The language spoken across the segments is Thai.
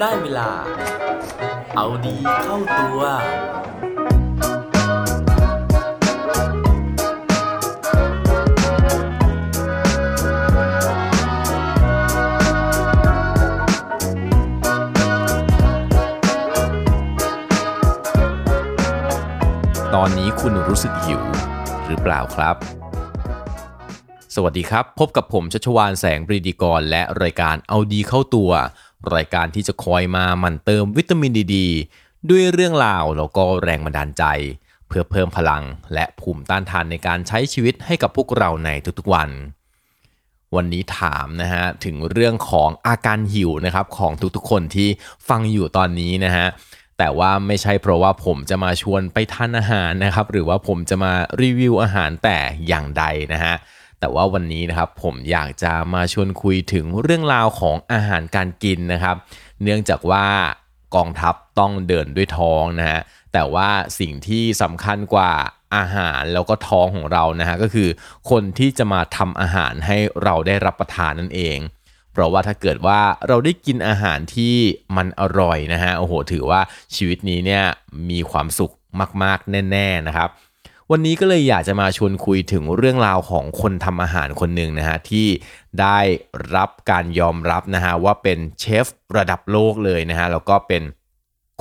ได้เวลา เอาดีเข้าตัว ตอนนี้คุณรู้สึกหิวหรือเปล่าครับ สวัสดีครับ พบกับผมชัชวานแสงปรีดีกร และรายการเอาดีเข้าตัว รายการที่จะคอยมาหมั่นเติมวิตามินดีดด้วยเรื่องราวแล้วก็แรงบันดาลใจ เพื่อเพิ่มพลังและภูมิต้านทานในการใช้ชีวิตให้กับพวกเราในทุกๆวัน วันนี้ถามนะฮะถึงเรื่องของอาการหิวนะครับของทุกๆคนที่ฟังอยู่ตอนนี้นะฮะแต่ว่าไม่ใช่เพราะว่าผมจะมาชวนไปทานอาหารนะครับ หรือว่าผมจะมารีวิวอาหารแต่อย่างใดนะฮะ แต่ว่าวันนี้นะครับผมอยากจะมาชวนคุยถึงเรื่องราวของอาหารการกินนะครับ เนื่องจากว่ากองทัพต้องเดินด้วยท้องนะฮะแต่ว่าสิ่งที่สำคัญกว่าอาหารแล้วก็ท้องของเรานะฮะก็คือคนที่จะมาทำอาหารให้เราได้รับประทานนั่นเอง เพราะว่าถ้าเกิดว่าเราได้กินอาหารที่มันอร่อยนะฮะโอ้โหถือว่าชีวิตนี้เนี่ยมีความสุขมากๆแน่ ๆนะครับ วันนี้ก็เลยอยากจะมาชวนคุยถึงเรื่องราวของคนทำอาหารคนหนึ่งนะฮะที่ได้รับการยอมรับนะฮะว่าเป็นเชฟระดับโลกเลยนะฮะแล้วก็เป็น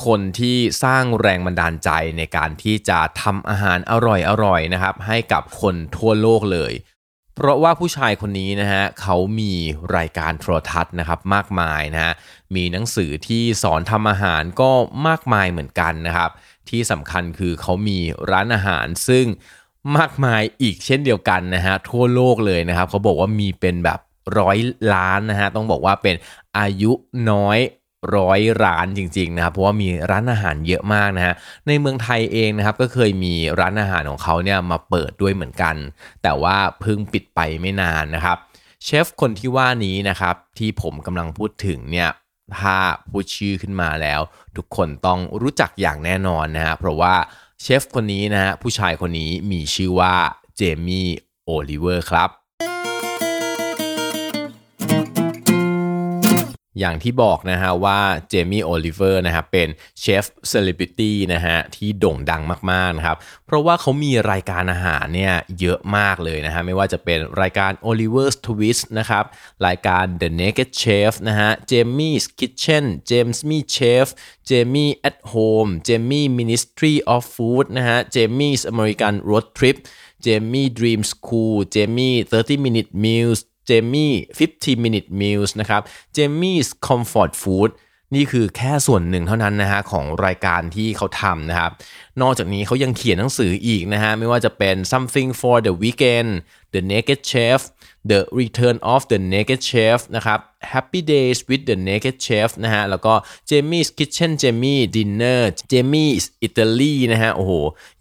คนที่สร้างแรงบันดาลใจในการที่จะทำอาหารอร่อยๆนะครับ ให้กับคนทั่วโลกเลย เพราะว่าผู้ชายคนนี้นะฮะเขามีรายการโทรทัศน์นะครับมากมายนะฮะมีหนังสือที่สอนทำอาหารก็มากมายเหมือนกันนะครับ ที่สำคัญคือเขามีร้านอาหารซึ่งมากมายอีกเช่นเดียวกันนะฮะทั่วโลกเลยนะครับเขาบอกว่ามีเป็นแบบร้อยล้านนะฮะต้องบอกว่าเป็นอายุน้อย ร้อยร้านจริงๆนะครับเพราะว่ามีร้านอาหารเยอะมากนะฮะในเมืองไทยเองนะครับก็เคยมีร้านอาหารของเขาเนี่ยมาเปิดด้วยเหมือนกัน แต่ว่าเพิ่งปิดไปไม่นานนะครับเชฟคนที่ว่านี้นะครับที่ผมกำลังพูดถึงเนี่ยถ้าพูดชื่อขึ้นมาแล้ว ทุกคนต้องรู้จักอย่างแน่นอนนะฮะเพราะว่าเชฟคนนี้นะฮะผู้ชายคนนี้มีชื่อว่าเจมี่โอลิเวอร์ครับ อย่างที่บอกนะฮะว่าเจมี่โอลิเวอร์นะครับเป็นเชฟเซเลบริตี้นะฮะที่โด่งดังมากๆนะครับเพราะว่าเขามีรายการอาหารเนี่ยเยอะมากเลยนะฮะไม่ว่าจะเป็นรายการ Oliver's Twist นะครับรายการ The Naked Chef นะฮะ Jamie's Kitchen Jamie's Chef Jamie at Home Jamie Ministry of Food นะฮะ Jamie's American Road Trip Jamie Dream School Jamie 30 Minute Meals เจมี่15 minute meals นะครับเจมี่ส์คอมฟอร์ตฟู้ดนี่คือแค่ส่วนหนึ่งเท่านั้นนะฮะของรายการที่เขาทำนะครับ นอกจากนี้เขายังเขียนหนังสืออีกนะฮะ ไม่ว่าจะเป็น something for the weekend the naked chef the return of the naked chef นะครับ happy days with the naked chef นะฮะ แล้วก็ Jamie's kitchen Jamie dinner Jamie's Italy นะฮะ โอ้โห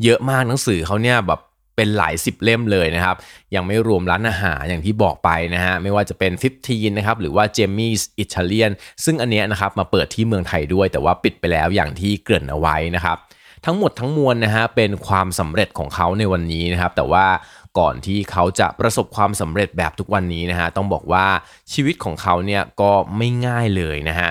เยอะมากหนังสือเขาเนี่ยแบบ เป็นหลายสิบเล่มเลยนะครับ ยังไม่รวมร้านอาหารอย่างที่บอกไปนะฮะ ไม่ว่าจะเป็น 15 นะครับ หรือว่า Jamie's Italian ซึ่งอันเนี้ยนะครับมาเปิดที่เมืองไทยด้วย แต่ว่าปิดไปแล้วอย่างที่เกริ่นเอาไว้นะครับ ทั้งหมดทั้งมวลนะฮะเป็นความสำเร็จของเขาในวันนี้นะครับ แต่ว่าก่อนที่เขาจะประสบความสำเร็จแบบทุกวันนี้นะฮะต้องบอกว่าชีวิตของเขาเนี่ยก็ไม่ง่ายเลยนะฮะ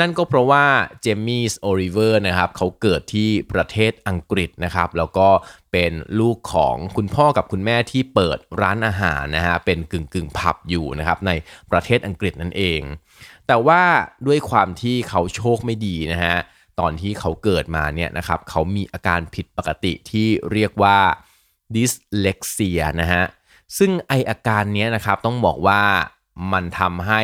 นั่นก็เพราะว่าเจมี่โอริเวอร์นะครับเขาเกิดที่ประเทศอังกฤษนะครับแล้วก็เป็นลูกของคุณพ่อกับคุณแม่ที่เปิดร้านอาหารนะฮะเป็นกึ่งกึ่งผับอยู่นะครับในประเทศอังกฤษนั่นเอง แต่ว่าด้วยความที่เขาโชคไม่ดีนะฮะตอนที่เขาเกิดมาเนี่ยนะครับเขามีอาการผิดปกติที่เรียกว่าdyslexia นะฮะซึ่งไออาการนี้นะครับต้องบอกว่า มันทำให้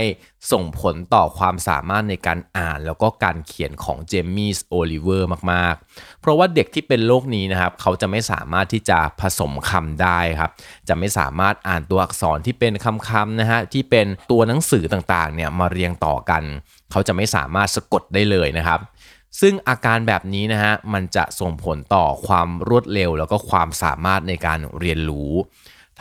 ส่งผลต่อความสามารถในการอ่าน แล้วก็การเขียนของเจมี่โอลิเวอร์มาก ๆ เพราะว่าเด็กที่เป็นโรคนี้นะครับ เขาจะไม่สามารถที่จะผสมคำได้ครับ จะไม่สามารถอ่านตัวอักษรที่เป็นคำๆนะฮะที่เป็นตัวหนังสือต่างๆเนี่ยมาเรียงต่อกัน เขาจะไม่สามารถสะกดได้เลยนะครับซึ่งอาการแบบนี้นะฮะมันจะส่งผลต่อความรวดเร็ว แล้วก็ความสามารถในการเรียนรู้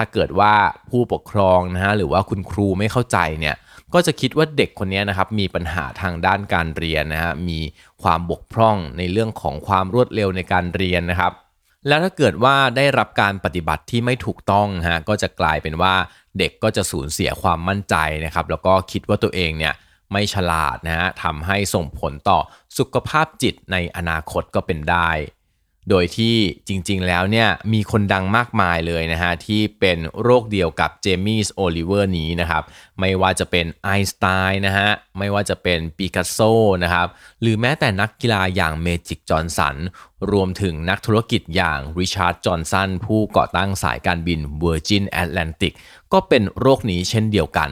ถ้าเกิดว่าผู้ปกครองนะฮะหรือว่าคุณครูไม่เข้าใจเนี่ยก็จะคิดว่าเด็กคนนี้นะครับมีปัญหาทางด้านการเรียนนะฮะมีความบกพร่องในเรื่องของความรวดเร็วในการเรียนนะครับแล้วถ้าเกิดว่าได้รับการปฏิบัติที่ไม่ถูกต้องฮะก็จะกลายเป็นว่าเด็กก็จะสูญเสียความมั่นใจนะครับ แล้วก็คิดว่าตัวเองเนี่ยไม่ฉลาดนะฮะทำให้ส่งผลต่อสุขภาพจิตในอนาคตก็เป็นได้ โดยที่จริงๆแล้วเนี่ยมีคนดังมากมายเลยนะฮะที่เป็นโรคเดียวกับเจมี่โอลิเวอร์นี้นะครับไม่ว่าจะเป็นไอน์สไตน์นะฮะไม่ว่าจะเป็นปิกัสโซนะครับหรือแม้แต่นักกีฬาอย่างเมจิกจอห์นสันรวมถึงนักธุรกิจอย่างริชาร์ดแบรนสันผู้ก่อตั้งสายการบิน Virgin Atlantic ก็เป็นโรคนี้เช่นเดียวกัน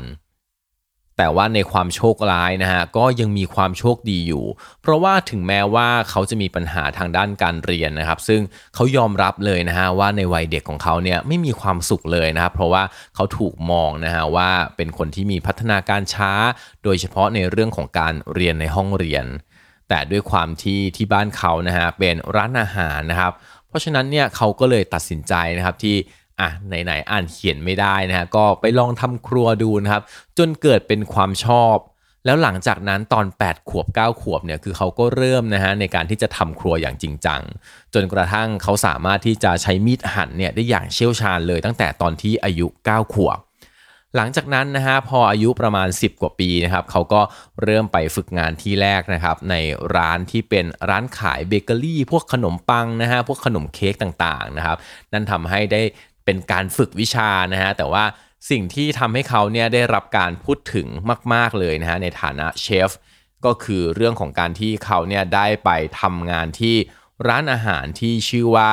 แต่ว่าในความโชคร้ายนะฮะก็ยังมีความโชคดีอยู่ เพราะว่าถึงแม้ว่าเขาจะมีปัญหาทางด้านการเรียนนะครับ ซึ่งเขายอมรับเลยนะฮะว่าในวัยเด็กของเขาเนี่ยไม่มีความสุขเลยนะครับ เพราะว่าเขาถูกมองนะฮะว่าเป็นคนที่มีพัฒนาการช้า โดยเฉพาะในเรื่องของการเรียนในห้องเรียน แต่ด้วยความที่ที่บ้านเขานะฮะเป็นร้านอาหารนะครับ เพราะฉะนั้นเนี่ยเขาก็เลยตัดสินใจนะครับที่ อะไหนๆอ่านเขียนไม่ได้นะฮะก็ไปลองทำครัวดูนะครับ จนเกิดเป็นความชอบ แล้วหลังจากนั้นตอน 8 ขวบ 9 ขวบเนี่ยคือเขาก็เริ่มนะฮะในการที่จะทำครัวอย่างจริงจัง จนกระทั่งเขาสามารถที่จะใช้มีดหั่นเนี่ยได้อย่างเชี่ยวชาญเลยตั้งแต่ตอนที่อายุ 9 ขวบหลังจากนั้นนะฮะพออายุประมาณ 10 กว่าปีนะครับเขาก็เริ่มไปฝึกงานที่แรกนะครับ ในร้านที่เป็นร้านขายเบเกอรี่ พวกขนมปังนะฮะพวกขนมเค้กต่างๆนะครับ นั่นทำให้ได้ เป็นการฝึกวิชานะฮะแต่ว่าสิ่งที่ทำให้เขาเนี่ยได้รับการพูดถึงมาก ๆเลยนะฮะในฐานะเชฟก็คือเรื่องของการที่เขาเนี่ยได้ไปทำงานที่ร้านอาหารที่ชื่อว่า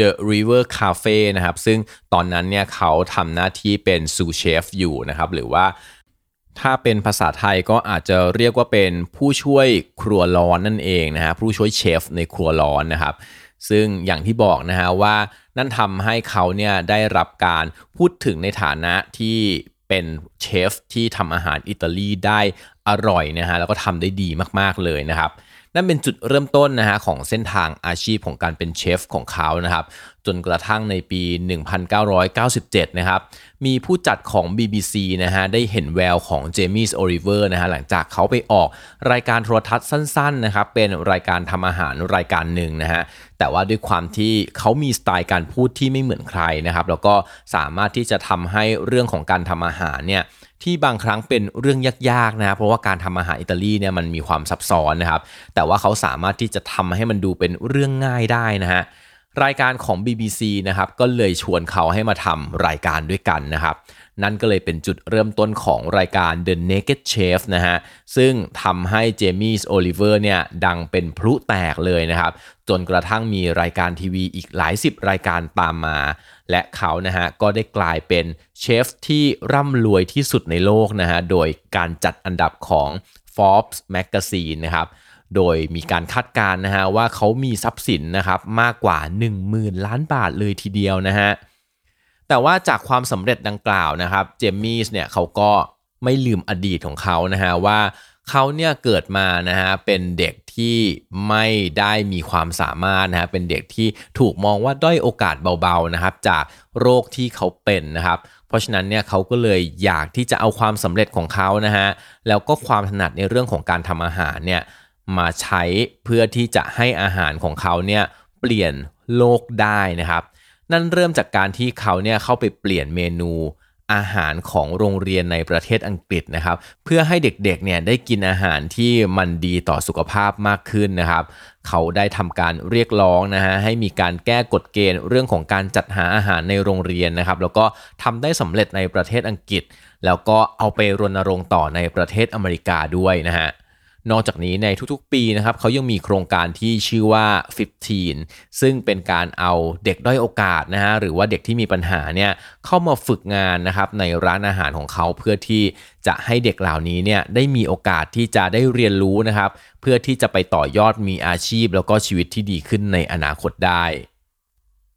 The River Cafe นะครับ ซึ่งตอนนั้นเนี่ยเขาทำหน้าที่เป็นซูเชฟอยู่นะครับ หรือว่าถ้าเป็นภาษาไทยก็อาจจะเรียกว่าเป็นผู้ช่วยครัวร้อนนั่นเองนะฮะผู้ช่วยเชฟในครัวร้อนนะครับ ซึ่งอย่างที่บอกนะฮะว่า นั่นทำให้เขาเนี่ยได้รับการพูดถึงในฐานะที่เป็นเชฟที่ทำอาหารอิตาลีได้อร่อยนะฮะแล้วก็ทำได้ดีมากๆเลยนะครับนั่นเป็นจุดเริ่มต้นนะฮะของเส้นทางอาชีพของการเป็นเชฟของเขานะครับ จนกระทั่งในปี 1997 นะครับ มีผู้จัดของ BBC นะฮะ ได้เห็นแววของเจมี่โอริเวอร์นะฮะ หลังจากเขาไปออกรายการโทรทัศน์สั้นๆ นะครับ เป็นรายการทำอาหารรายการหนึ่งนะฮะ แต่ว่าด้วยความที่เขามีสไตล์การพูดที่ไม่เหมือนใครนะครับ แล้วก็สามารถที่จะทำให้เรื่องของการทำอาหารเนี่ยที่บางครั้งเป็นเรื่องยากๆนะเพราะว่าการทำอาหารอิตาลีเนี่ยมันมีความซับซ้อนนะครับ แต่ว่าเขาสามารถที่จะทำให้มันดูเป็นเรื่องง่ายได้นะฮะ รายการของ BBC นะครับก็เลยชวนเขาให้มาทำรายการด้วยกันนะครับนั่นก็เลยเป็นจุดเริ่มต้นของรายการ The Naked Chef นะฮะซึ่งทำให้เจมี่โอลิเวอร์เนี่ยดังเป็นพลุแตกเลยนะครับ จนกระทั่งมีรายการทีวีอีกหลายสิบรายการตามมา และเขานะฮะก็ได้กลายเป็นเชฟที่ร่ำรวยที่สุดในโลกนะฮะโดยการจัดอันดับของ Forbes Magazine นะครับ โดยมีการคาดการณ์นะฮะว่าเขามีทรัพย์สินนะครับมากกว่า 10,000 ล้านบาทเลยทีเดียวนะฮะแต่ว่าจากความสำเร็จดังกล่าวนะครับเจมมี่เนี่ยเขาก็ไม่ลืมอดีตของเขานะฮะว่าเขาเนี่ยเกิดมานะฮะเป็นเด็กที่ไม่ได้มีความสามารถนะฮะเป็นเด็กที่ถูกมองว่าด้อยโอกาสเบาๆนะครับจากโรคที่เขาเป็นนะครับ เพราะฉะนั้นเนี่ยเขาก็เลยอยากที่จะเอาความสำเร็จของเขานะฮะแล้วก็ความถนัดในเรื่องของการทำอาหารเนี่ย มาใช้เพื่อที่จะให้อาหารของเขาเนี่ยเปลี่ยนโลกได้นะครับ นั่นเริ่มจากการที่เขาเนี่ยเข้าไปเปลี่ยนเมนูอาหารของโรงเรียนในประเทศอังกฤษนะครับ เพื่อให้เด็กๆเนี่ยได้กินอาหารที่มันดีต่อสุขภาพมากขึ้นนะครับ เขาได้ทำการเรียกร้องนะฮะให้มีการแก้กฎเกณฑ์เรื่องของการจัดหาอาหารในโรงเรียนนะครับ แล้วก็ทำได้สำเร็จในประเทศอังกฤษ แล้วก็เอาไปรณรงค์ต่อในประเทศอเมริกาด้วยนะฮะ นอกจากนี้ในทุกๆปีนะครับเขายังมีโครงการที่ชื่อว่า 15 ซึ่งเป็นการเอาเด็กด้อยโอกาสนะฮะหรือว่าเด็กที่มีปัญหาเนี่ยเข้ามาฝึกงานนะครับในร้านอาหารของเขาเพื่อที่จะให้เด็กเหล่านี้เนี่ยได้มีโอกาสที่จะได้เรียนรู้นะครับ เพื่อที่จะไปต่อยอดมีอาชีพ แล้วก็ชีวิตที่ดีขึ้นในอนาคตได้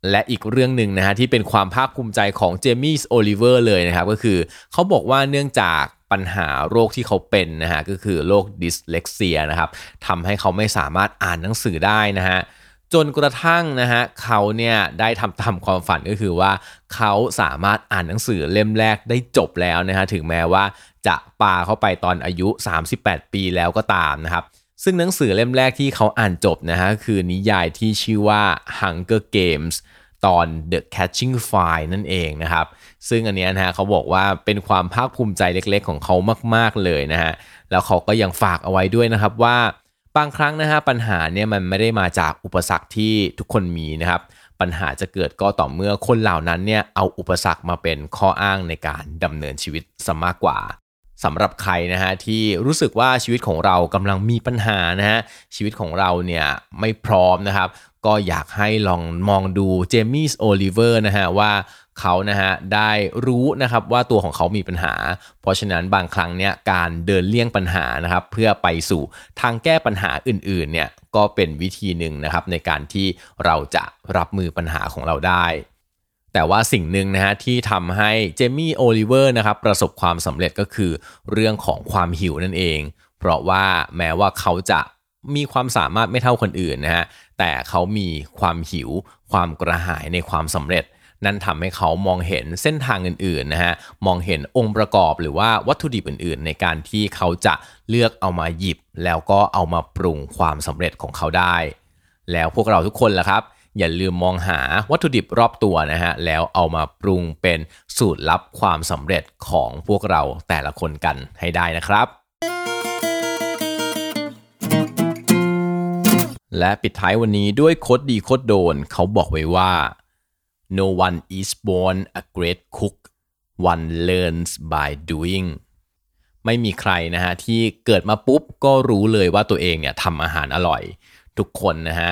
และอีกเรื่องหนึ่งนะฮะที่เป็นความภาคภูมิใจของเจมี่โอลิเวอร์เลยนะครับก็คือเขาบอกว่าเนื่องจาก ปัญหาโรคที่เขาเป็นนะฮะก็คือโรคดิสเลกเซียนะครับทำให้เขาไม่สามารถอ่านหนังสือได้นะฮะจนกระทั่งนะฮะเขาเนี่ยได้ทำตามความฝันก็คือว่าเขาสามารถอ่านหนังสือเล่มแรกได้จบแล้วนะฮะถึงแม้ว่าจะปาเข้าไปตอนอายุ 38 ปีแล้วก็ตามนะครับซึ่งหนังสือเล่มแรกที่เขาอ่านจบนะฮะคือนิยายที่ชื่อว่า Hunger Games ตอน The Catching Fire นั่นเองนะครับ ซึ่งอันนี้นะฮะเขาบอกว่าเป็นความภาคภูมิใจเล็กๆ ของเขามากๆเลยนะฮะ แล้วเขาก็ยังฝากเอาไว้ด้วยนะครับว่าบางครั้งนะฮะปัญหาเนี่ยมันไม่ได้มาจากอุปสรรคที่ทุกคนมีนะครับ ปัญหาจะเกิดก็ต่อเมื่อคนเหล่านั้นเนี่ยเอาอุปสรรคมาเป็นข้ออ้างในการดำเนินชีวิตซะมากกว่า สำหรับใครนะฮะที่รู้สึกว่าชีวิตของเรากำลังมีปัญหานะฮะชีวิตของเราเนี่ยไม่พร้อมนะครับ ก็อยากให้ลองมองดูเจมี่โอลิเวอร์นะฮะว่าเขานะฮะได้รู้นะครับว่าตัวของเขามีปัญหา เพราะฉะนั้นบางครั้งเนี่ยการเดินเลี่ยงปัญหานะครับเพื่อไปสู่ทางแก้ปัญหาอื่นๆเนี่ยก็เป็นวิธีหนึ่งนะครับในการที่เราจะรับมือปัญหาของเราได้ แต่ว่าสิ่งหนึ่งนะฮะที่ทำให้เจมี่โอลิเวอร์นะครับประสบความสำเร็จก็คือเรื่องของความหิวนั่นเอง เพราะว่าแม้ว่าเขาจะมีความสามารถไม่เท่าคนอื่นนะฮะแต่เขามีความหิว ความกระหายในความสำเร็จ นั่นทำให้เขามองเห็นเส้นทางอื่นๆนะฮะมองเห็นองค์ประกอบหรือว่าวัตถุดิบอื่นๆ ในการที่เขาจะเลือกเอามาหยิบ แล้วก็เอามาปรุงความสำเร็จของเขาได้ แล้วพวกเราทุกคนล่ะครับ อย่าลืมมองหาวัตถุดิบรอบตัวนะฮะ แล้วเอามาปรุงเป็นสูตรลับความสำเร็จของพวกเราแต่ละคนกันให้ได้นะครับ และปิดท้ายวันนี้ด้วยโคดดีโคดโดนเขาบอกไว้ว่า no one is born a great cook one learns by doing ไม่มีใครนะฮะที่เกิดมาปุ๊บก็รู้เลยว่าตัวเองเนี่ยทำอาหารอร่อย ทุกคนนะฮะ